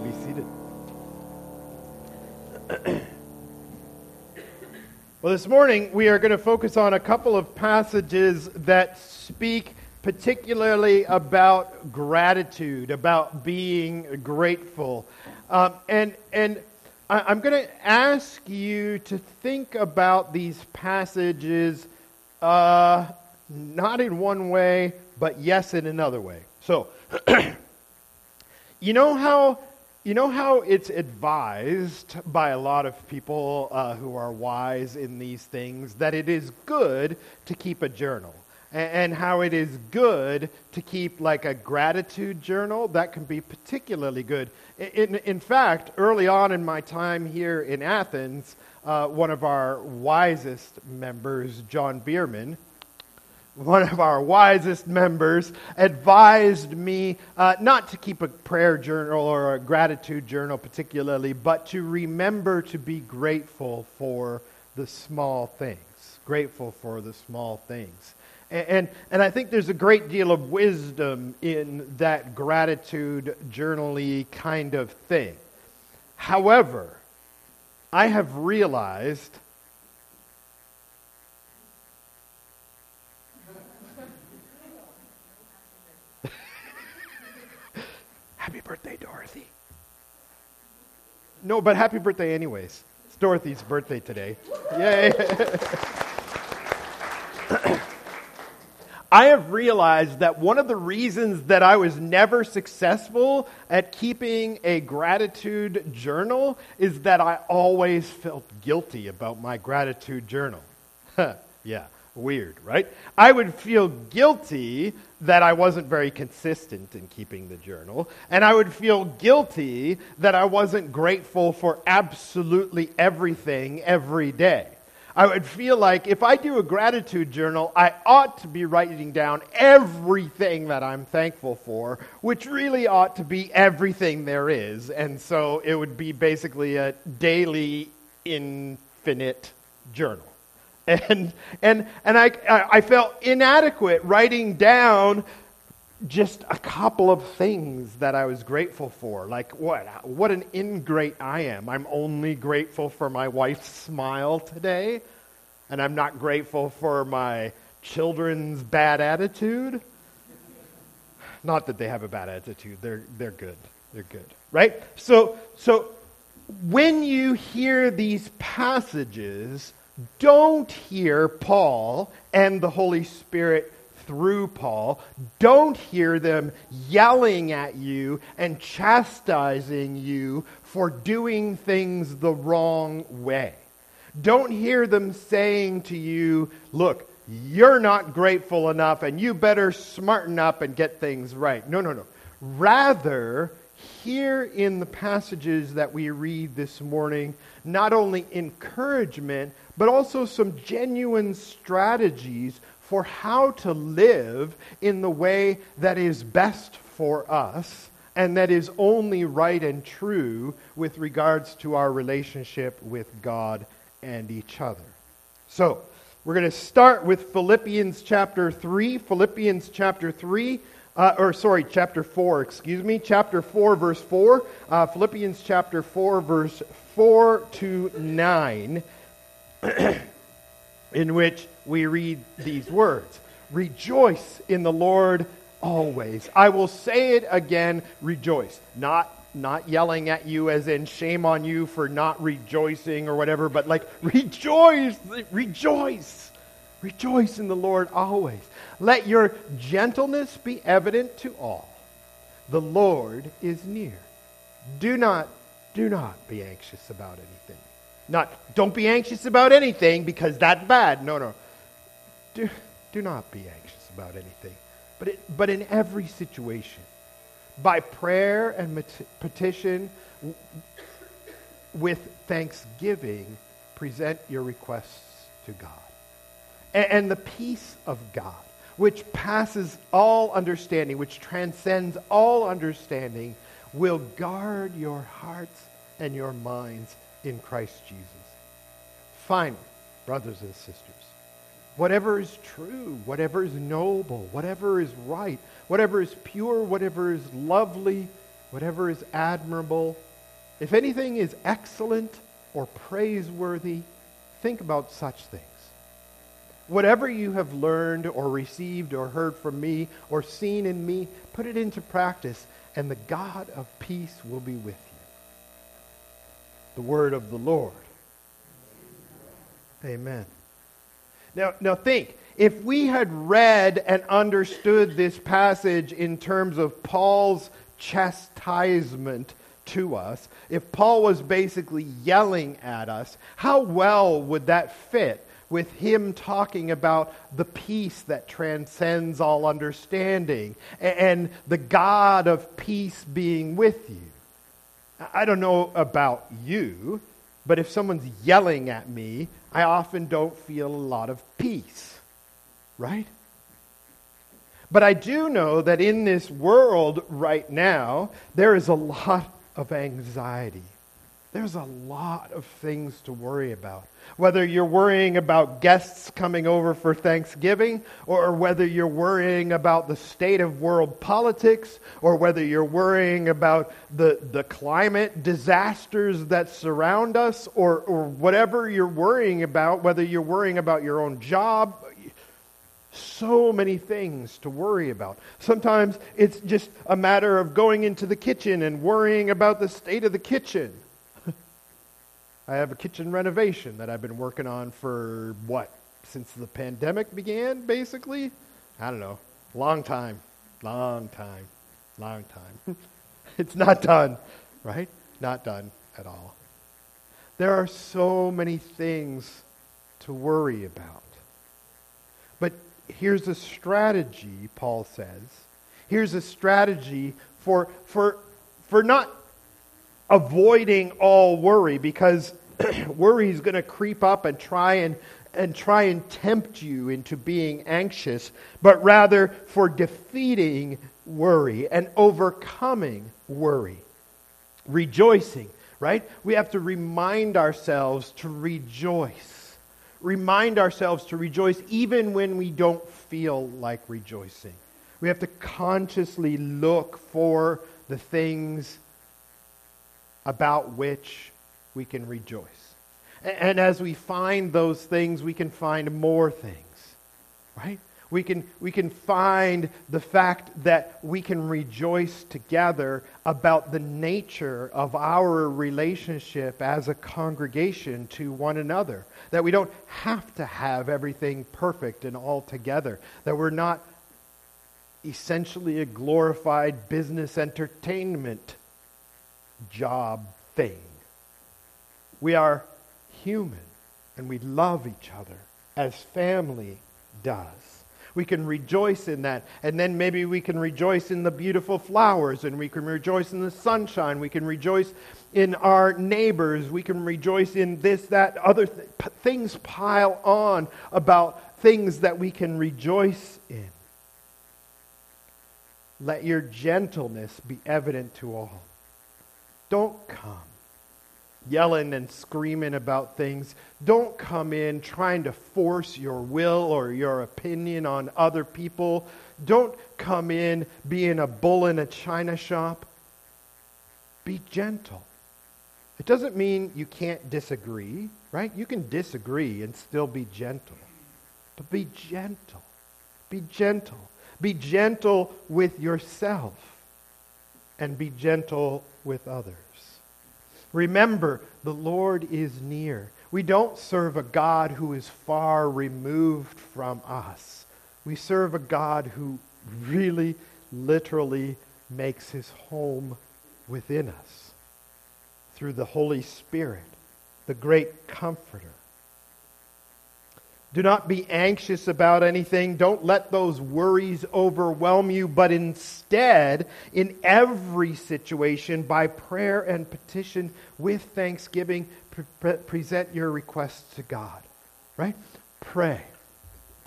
may be seated. well, this morning we are going to focus on a couple of passages that speak particularly about gratitude, about being grateful. Um, and and I, am going to ask you to think about these passages uh, not in one way, but yes in another way. So, you know how you know how it's advised by a lot of people uh, who are wise in these things that it is good to keep a journal and how it is good to keep like a gratitude journal that can be particularly good. In, in fact early on in my time here in athens uh, one of our wisest members john bierman one of our wisest members advised me uh, not to keep a prayer journal or a gratitude journal particularly but to remember to be grateful for the small things grateful for the small things and, and I think there's a great deal of wisdom in that gratitude journally kind of thing. However, I have realized Happy birthday, Dorothy. No, but happy birthday anyways. It's Dorothy's birthday today. Yay. I have realized that one of the reasons that I was never successful at keeping a gratitude journal is that I always felt guilty about my gratitude journal. yeah, weird, right? I would feel guilty that I wasn't very consistent in keeping the journal, and I would feel guilty that I wasn't grateful for absolutely everything every day. I would feel like if I do a gratitude journal, I ought to be writing down everything that I'm thankful for, which really ought to be everything there is. And so it would be basically a daily, infinite journal. And, and, and I, I felt inadequate writing down just a couple of things that I was grateful for. Like, what? What an ingrate I am. I'm only grateful for my wife's smile today, and I'm not grateful for my children's bad attitude. Not that they have a bad attitude, they're, they're good. They're good, right? So, so when you hear these passages, don't hear Paul and the Holy Spirit through Paul, don't hear them yelling at you and chastising you for doing things the wrong way. Don't hear them saying to you, look, you're not grateful enough and you better smarten up and get things right. No, no, no. Rather, here in the passages that we read this morning, not only encouragement, but also some genuine strategies for how to live in the way that is best for us and that is only right and true with regards to our relationship with God and each other. So, we're going to start with Philippians chapter 3. Philippians chapter 3, uh, or sorry, chapter 4, excuse me. Chapter 4, verse 4. Uh, Philippians chapter 4, verse 4 to 9. in which we read these words Rejoice in the Lord always. I will say it again, rejoice. Not not yelling at you as in shame on you for not rejoicing or whatever, but like rejoice, rejoice. Rejoice in the Lord always. Let your gentleness be evident to all. The Lord is near. Do not do not be anxious about anything not, don't be anxious about anything because that's bad. No, no. Do, do not be anxious about anything. But, it, but in every situation, by prayer and petition, with thanksgiving, present your requests to God. And, and the peace of God, which passes all understanding, which transcends all understanding, will guard your hearts and your minds in Christ Jesus. Finally, brothers and sisters, whatever is true, whatever is noble, whatever is right, whatever is pure, whatever is lovely, whatever is admirable, if anything is excellent or praiseworthy, think about such things. Whatever you have learned or received or heard from me or seen in me, put it into practice, and the God of peace will be with you. The word of the Lord. Amen. Now, now think, if we had read and understood this passage in terms of Paul's chastisement to us, if Paul was basically yelling at us, how well would that fit with him talking about the peace that transcends all understanding and the God of peace being with you? I don't know about you, but if someone's yelling at me, I often don't feel a lot of peace, right? But I do know that in this world right now, there is a lot of anxiety. There's a lot of things to worry about. Whether you're worrying about guests coming over for Thanksgiving, or whether you're worrying about the state of world politics, or whether you're worrying about the, the climate disasters that surround us, or, or whatever you're worrying about, whether you're worrying about your own job, so many things to worry about. Sometimes it's just a matter of going into the kitchen and worrying about the state of the kitchen. I have a kitchen renovation that I've been working on for what? Since the pandemic began, basically? I don't know. Long time. Long time. Long time. it's not done, right? Not done at all. There are so many things to worry about. But here's a strategy, Paul says. Here's a strategy for, for, for not avoiding all worry because worry is going to creep up and try and, and try and tempt you into being anxious, but rather for defeating worry and overcoming worry. Rejoicing, right? We have to remind ourselves to rejoice remind ourselves to rejoice even when we don't feel like rejoicing. We have to consciously look for the things about which we can rejoice. And as we find those things, we can find more things, right? We can, we can find the fact that we can rejoice together about the nature of our relationship as a congregation to one another. That we don't have to have everything perfect and all together. That we're not essentially a glorified business entertainment job thing. We are human and we love each other as family does. We can rejoice in that. And then maybe we can rejoice in the beautiful flowers and we can rejoice in the sunshine. We can rejoice in our neighbors. We can rejoice in this, that, other th- things pile on about things that we can rejoice in. Let your gentleness be evident to all. Don't come yelling and screaming about things. Don't come in trying to force your will or your opinion on other people. Don't come in being a bull in a china shop. Be gentle. It doesn't mean you can't disagree, right? You can disagree and still be gentle. But be gentle. Be gentle. Be gentle with yourself and be gentle with others. Remember, the Lord is near. We don't serve a God who is far removed from us. We serve a God who really, literally makes his home within us through the Holy Spirit, the great comforter. Do not be anxious about anything. Don't let those worries overwhelm you, but instead, in every situation, by prayer and petition with thanksgiving, pre- present your requests to God. Right? Pray.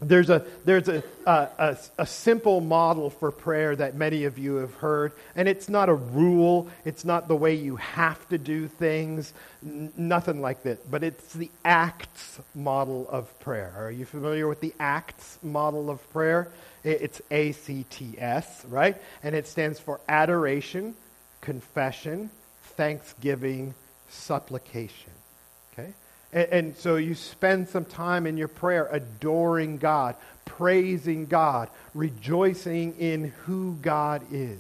There's a, there's a, a, a, simple model for prayer that many of you have heard, and it's not a rule. It's not the way you have to do things, n- nothing like that. But it's the ACTS model of prayer. Are you familiar with the ACTS model of prayer? It's A C T S, right? And it stands for adoration, confession, thanksgiving, supplication. And, and, so you spend some time in your prayer adoring God, praising God, rejoicing in who God is.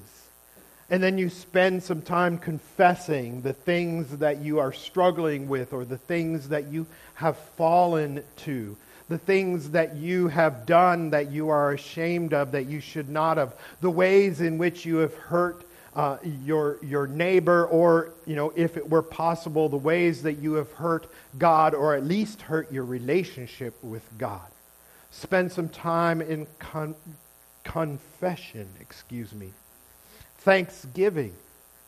And then you spend some time confessing the things that you are struggling with or the things that you have fallen to, the things that you have done that you are ashamed of, that you should not have, the ways in which you have hurt uh, your, your neighbor, or, you know, if it were possible, the ways that you have hurt God, or at least hurt your relationship with God. Spend some time in con- confession, excuse me thanksgiving.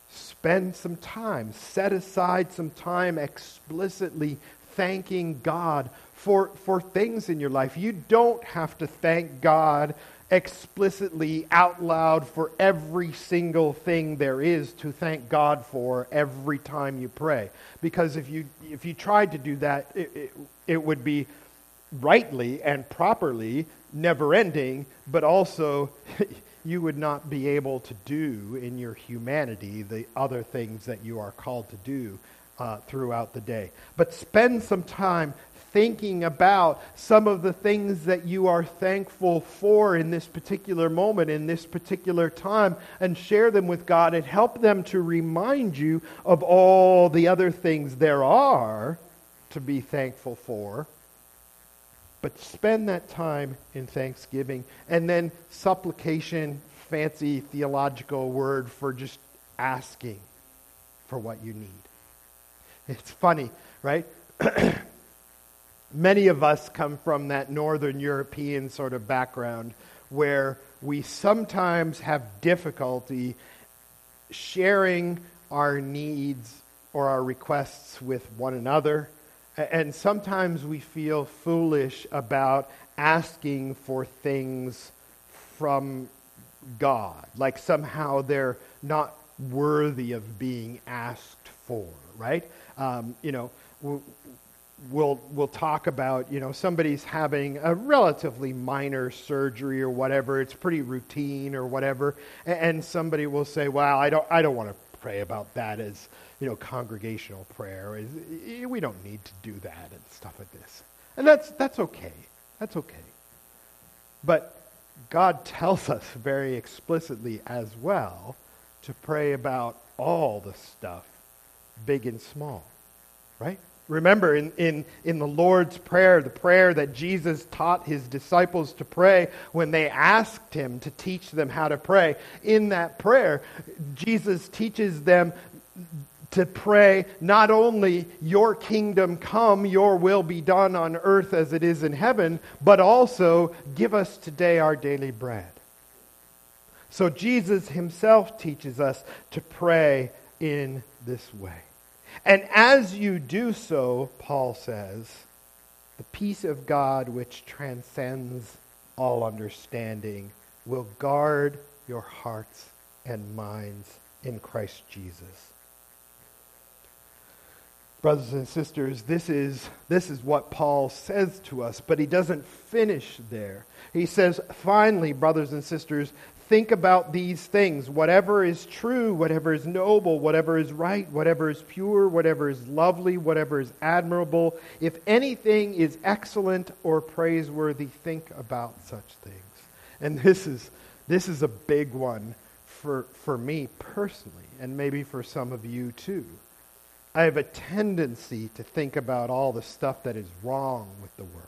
Spend some time, set aside some time explicitly thanking God for, for things in your life. You don't have to thank God explicitly out loud for every single thing there is to thank God for every time you pray. Because if you, if you tried to do that, it, it, it would be rightly and properly never ending, but also you would not be able to do in your humanity the other things that you are called to do uh, throughout the day. But spend some time thinking about some of the things that you are thankful for in this particular moment, in this particular time, and share them with God and help them to remind you of all the other things there are to be thankful for but spend that time in thanksgiving and then supplication, fancy theological word for just asking for what you need. It's funny, right? Many of us come from that Northern European sort of background where we sometimes have difficulty sharing our needs or our requests with one another and sometimes we feel foolish about asking for things from God, like somehow they're not worthy of being asked for, right? Um, you know, we'll, we'll talk about, you know, somebody's having a relatively minor surgery or whatever, it's pretty routine or whatever, and somebody will say, well, I don't, I don't want to pray about that as you know, congregational prayer. We don't need to do that and stuff like this. And that's, that's okay. That's okay. But God tells us very explicitly as well to pray about all the stuff, big and small. Right? Remember, in, in, in the Lord's Prayer, the prayer that Jesus taught his disciples to pray when they asked him to teach them how to pray, in that prayer, Jesus teaches them to pray not only your kingdom come, your will be done on earth as it is in heaven, but also give us today our daily bread. So Jesus himself teaches us to pray in this way. And as you do so, Paul says, the peace of God which transcends all understanding will guard your hearts and minds in Christ Jesus. Brothers and sisters, this is, this is what Paul says to us, but he doesn't finish there. He says, finally, brothers and sisters, think about these things. Whatever is true, whatever is noble, whatever is right, whatever is pure, whatever is lovely, whatever is admirable, if anything is excellent or praiseworthy, think about such things. And this is, this is a big one for, for me personally, and maybe for some of you too. I have a tendency to think about all the stuff that is wrong with the world,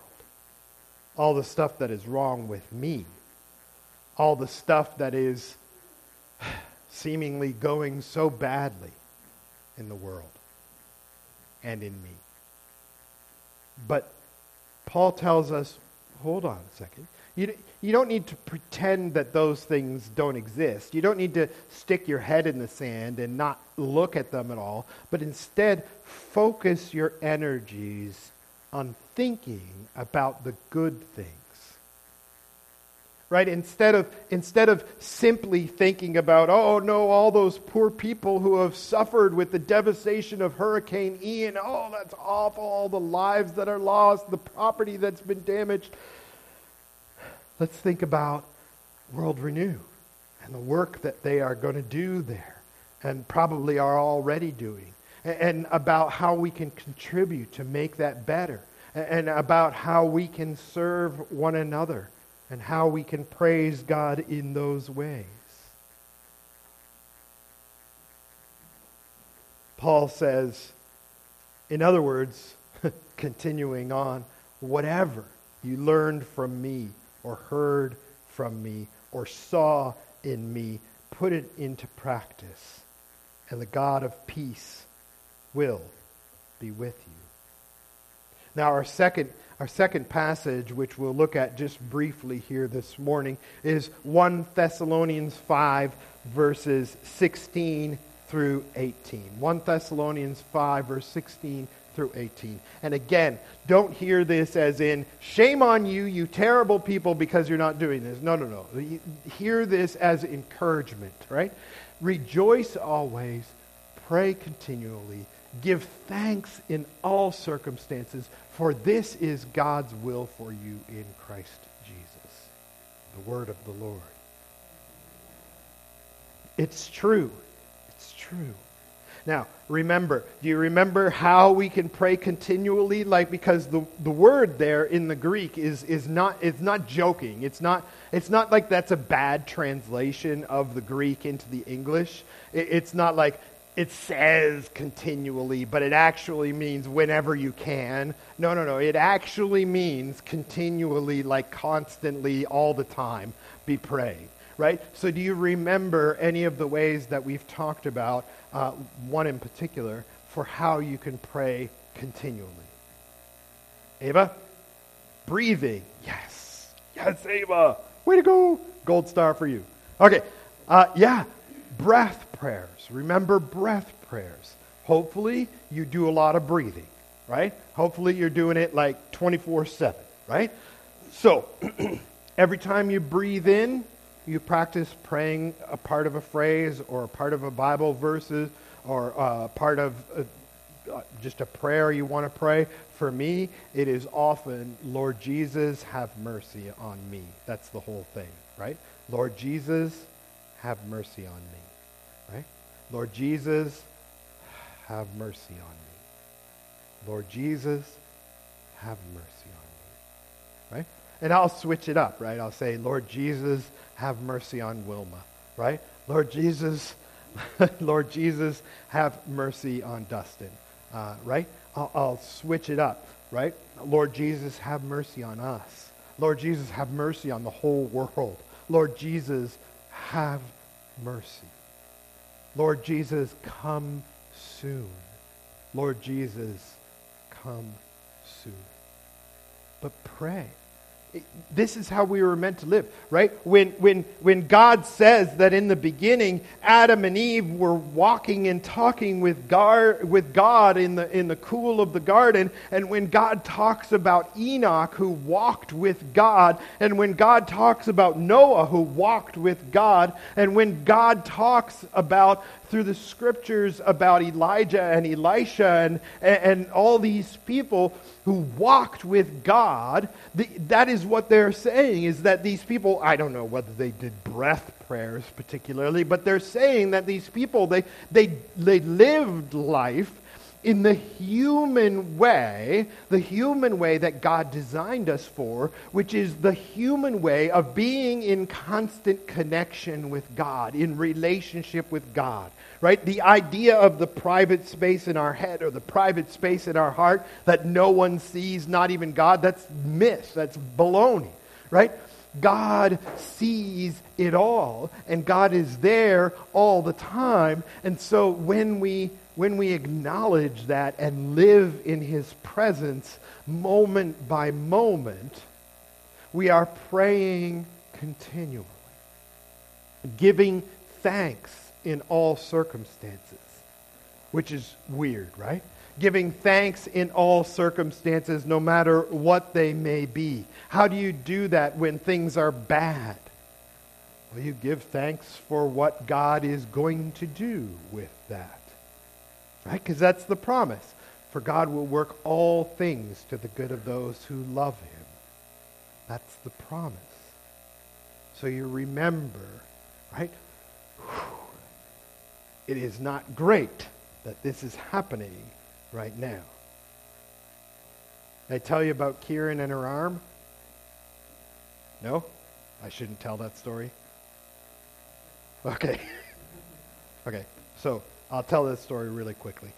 all the stuff that is wrong with me, all the stuff that is seemingly going so badly in the world and in me. But Paul tells us hold on a second. You, you don't need to pretend that those things don't exist. You don't need to stick your head in the sand and not look at them at all, but instead focus your energies on thinking about the good things. Right? Instead of, instead of simply thinking about, oh no, all those poor people who have suffered with the devastation of Hurricane Ian, oh, that's awful, all the lives that are lost, the property that's been damaged. Let's think about World Renew and the work that they are going to do there and probably are already doing, and about how we can contribute to make that better, and about how we can serve one another, and how we can praise God in those ways. Paul says, in other words, continuing on, whatever you learned from me or heard from me or saw in me, put it into practice, and the God of peace will be with you. Now, our second, our second passage, which we'll look at just briefly here this morning, is 1 Thessalonians 5, verses 16 through 18. 1 Thessalonians 5, verse 16 through 18. And again, don't hear this as in, shame on you, you terrible people, because you're not doing this. No, no, no. Hear this as encouragement, right? Rejoice always, pray continually, give thanks in all circumstances, for this is God's will for you in Christ Jesus. The word of the Lord. It's true. It's true. Now, remember, do you remember how we can pray continually? Like, because the, the word there in the Greek is, is not, it's not joking. It's not, it's not like that's a bad translation of the Greek into the English. It, it's not like it says continually, but it actually means whenever you can. No, no, no. It actually means continually, like constantly, all the time, be praying right? So, do you remember any of the ways that we've talked about uh, one in particular, for how you can pray continually. Ava? Breathing. Yes. Yes, Ava. Way to go. Gold star for you. Okay. Uh, yeah. Breath prayers. Remember breath prayers. Hopefully, you do a lot of breathing, right? Hopefully, you're doing it like 24 7, right? So, every time you breathe in, you practice praying a part of a phrase or a part of a Bible verses or uh, part of a, uh, just a prayer you want to pray, for me, it is often, Lord Jesus, have mercy on me. That's the whole thing, right? Lord Jesus, have mercy on me, right? Lord Jesus, have mercy on me. Lord Jesus, have mercy on me, right? And I'll switch it up, right? I'll say, Lord Jesus, have mercy on Wilma, right? Lord Jesus, Lord Jesus, have mercy on Dustin, uh, right? I'll, I'll switch it up, right? Lord Jesus, have mercy on us. Lord Jesus, have mercy on the whole world. Lord Jesus, have mercy. Lord Jesus, come soon. Lord Jesus, come soon. But pray this is how we were meant to live, right? When, when, when God says that in the beginning, Adam and Eve were walking and talking with God, with God in, the, in the cool of the garden, and when God talks about Enoch who walked with God, and when God talks about Noah who walked with God, and when God talks about through the scriptures about Elijah and Elisha and, and, and all these people who walked with God, the, that is what they're saying, is that these people, I don't know whether they did breath prayers particularly, but they're saying that these people, they, they, they lived life in the human way, the human way that God designed us for, which is the human way of being in constant connection with God, in relationship with God right? The idea of the private space in our head or the private space in our heart that no one sees, not even God, that's myth, that's baloney, right? God sees it all, and God is there all the time. And so when we when we acknowledge that and live in his presence moment by moment, we are praying continually, giving thanks in all circumstances, which is weird, right? Giving thanks in all circumstances, no matter what they may be. How do you do that when things are bad? Well, you give thanks for what God is going to do with that. Right? Because that's the promise. For God will work all things to the good of those who love him. That's the promise. So you remember, right? it is not great that this is happening right now. I tell you about Kieran and her arm? No? I shouldn't tell that story? Okay. okay, so I'll tell this story really quickly.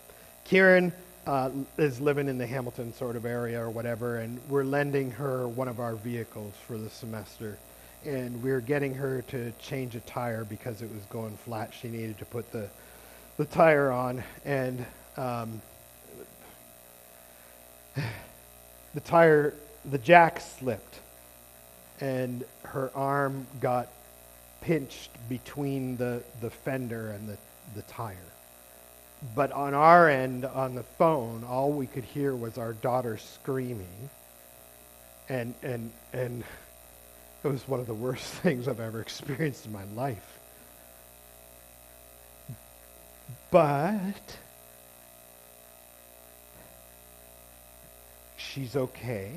Kieran uh, is living in the Hamilton sort of area or whatever, and we're lending her one of our vehicles for the semester. And we're getting her to change a tire because it was going flat. She needed to put the, the tire on, and um, the tire, the jack slipped, and her arm got pinched between the, the fender and the, the tire. But on our end, on the phone, all we could hear was our daughter screaming. And, and, and it was one of the worst things I've ever experienced in my life. But she's okay.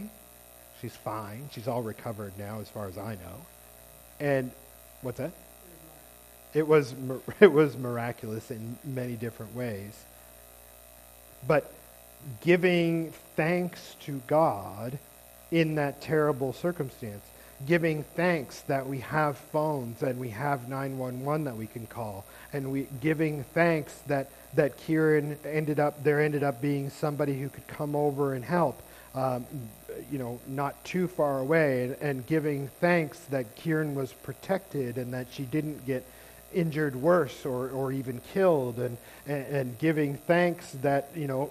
She's fine. She's all recovered now, as far as I know. And what's that? It was it was miraculous in many different ways. But giving thanks to God in that terrible circumstance, giving thanks that we have phones and we have 911 that we can call, and we giving thanks that that Kieran ended up there ended up being somebody who could come over and help um, you know, not too far away, and, and, giving thanks that Kieran was protected and that she didn't get injured worse or, or even killed, and, and, and giving thanks that, you know,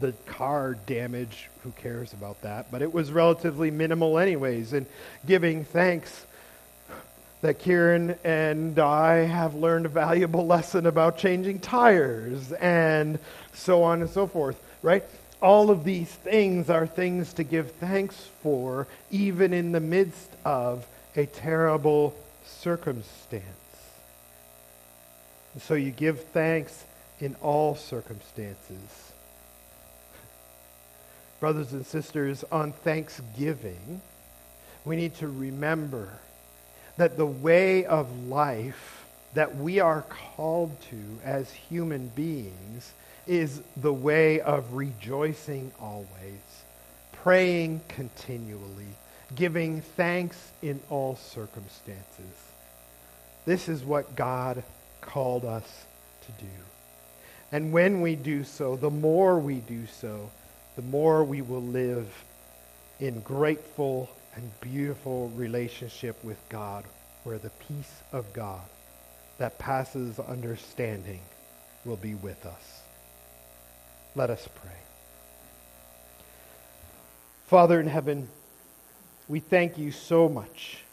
the car damage, who cares about that? But it was relatively minimal, anyways, and giving thanks that Kieran and I have learned a valuable lesson about changing tires and so on and so forth, right? all of these things are things to give thanks for, even in the midst of a terrible circumstance. And so you give thanks in all circumstances. Brothers and sisters, on Thanksgiving, we need to remember that the way of life that we are called to as human beings is the way of rejoicing always, praying continually, giving thanks in all circumstances. This is what God called us to do. And when we do so, the more we do so, the more we will live in grateful and beautiful relationship with God, where the peace of God that passes understanding will be with us. Let us pray. Father in heaven, we thank you so much.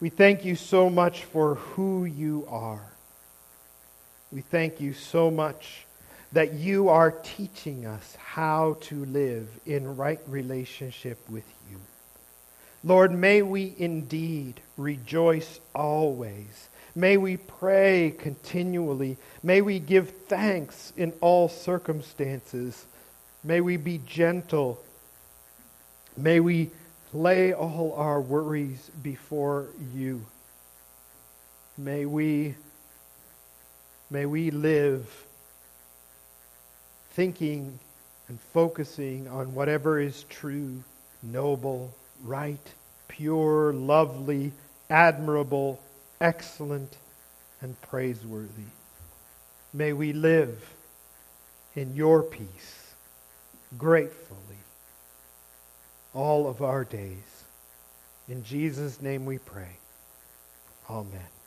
We thank you so much for who you are. We thank you so much that you are teaching us how to live in right relationship with you. Lord, may we indeed rejoice always May we pray continually. May we give thanks in all circumstances. May we be gentle. May we lay all our worries before you. May we may we live thinking and focusing on whatever is true, noble, right, pure, lovely, admirable, excellent and praiseworthy. May we live in your peace gratefully all of our days. In Jesus' name we pray. Amen.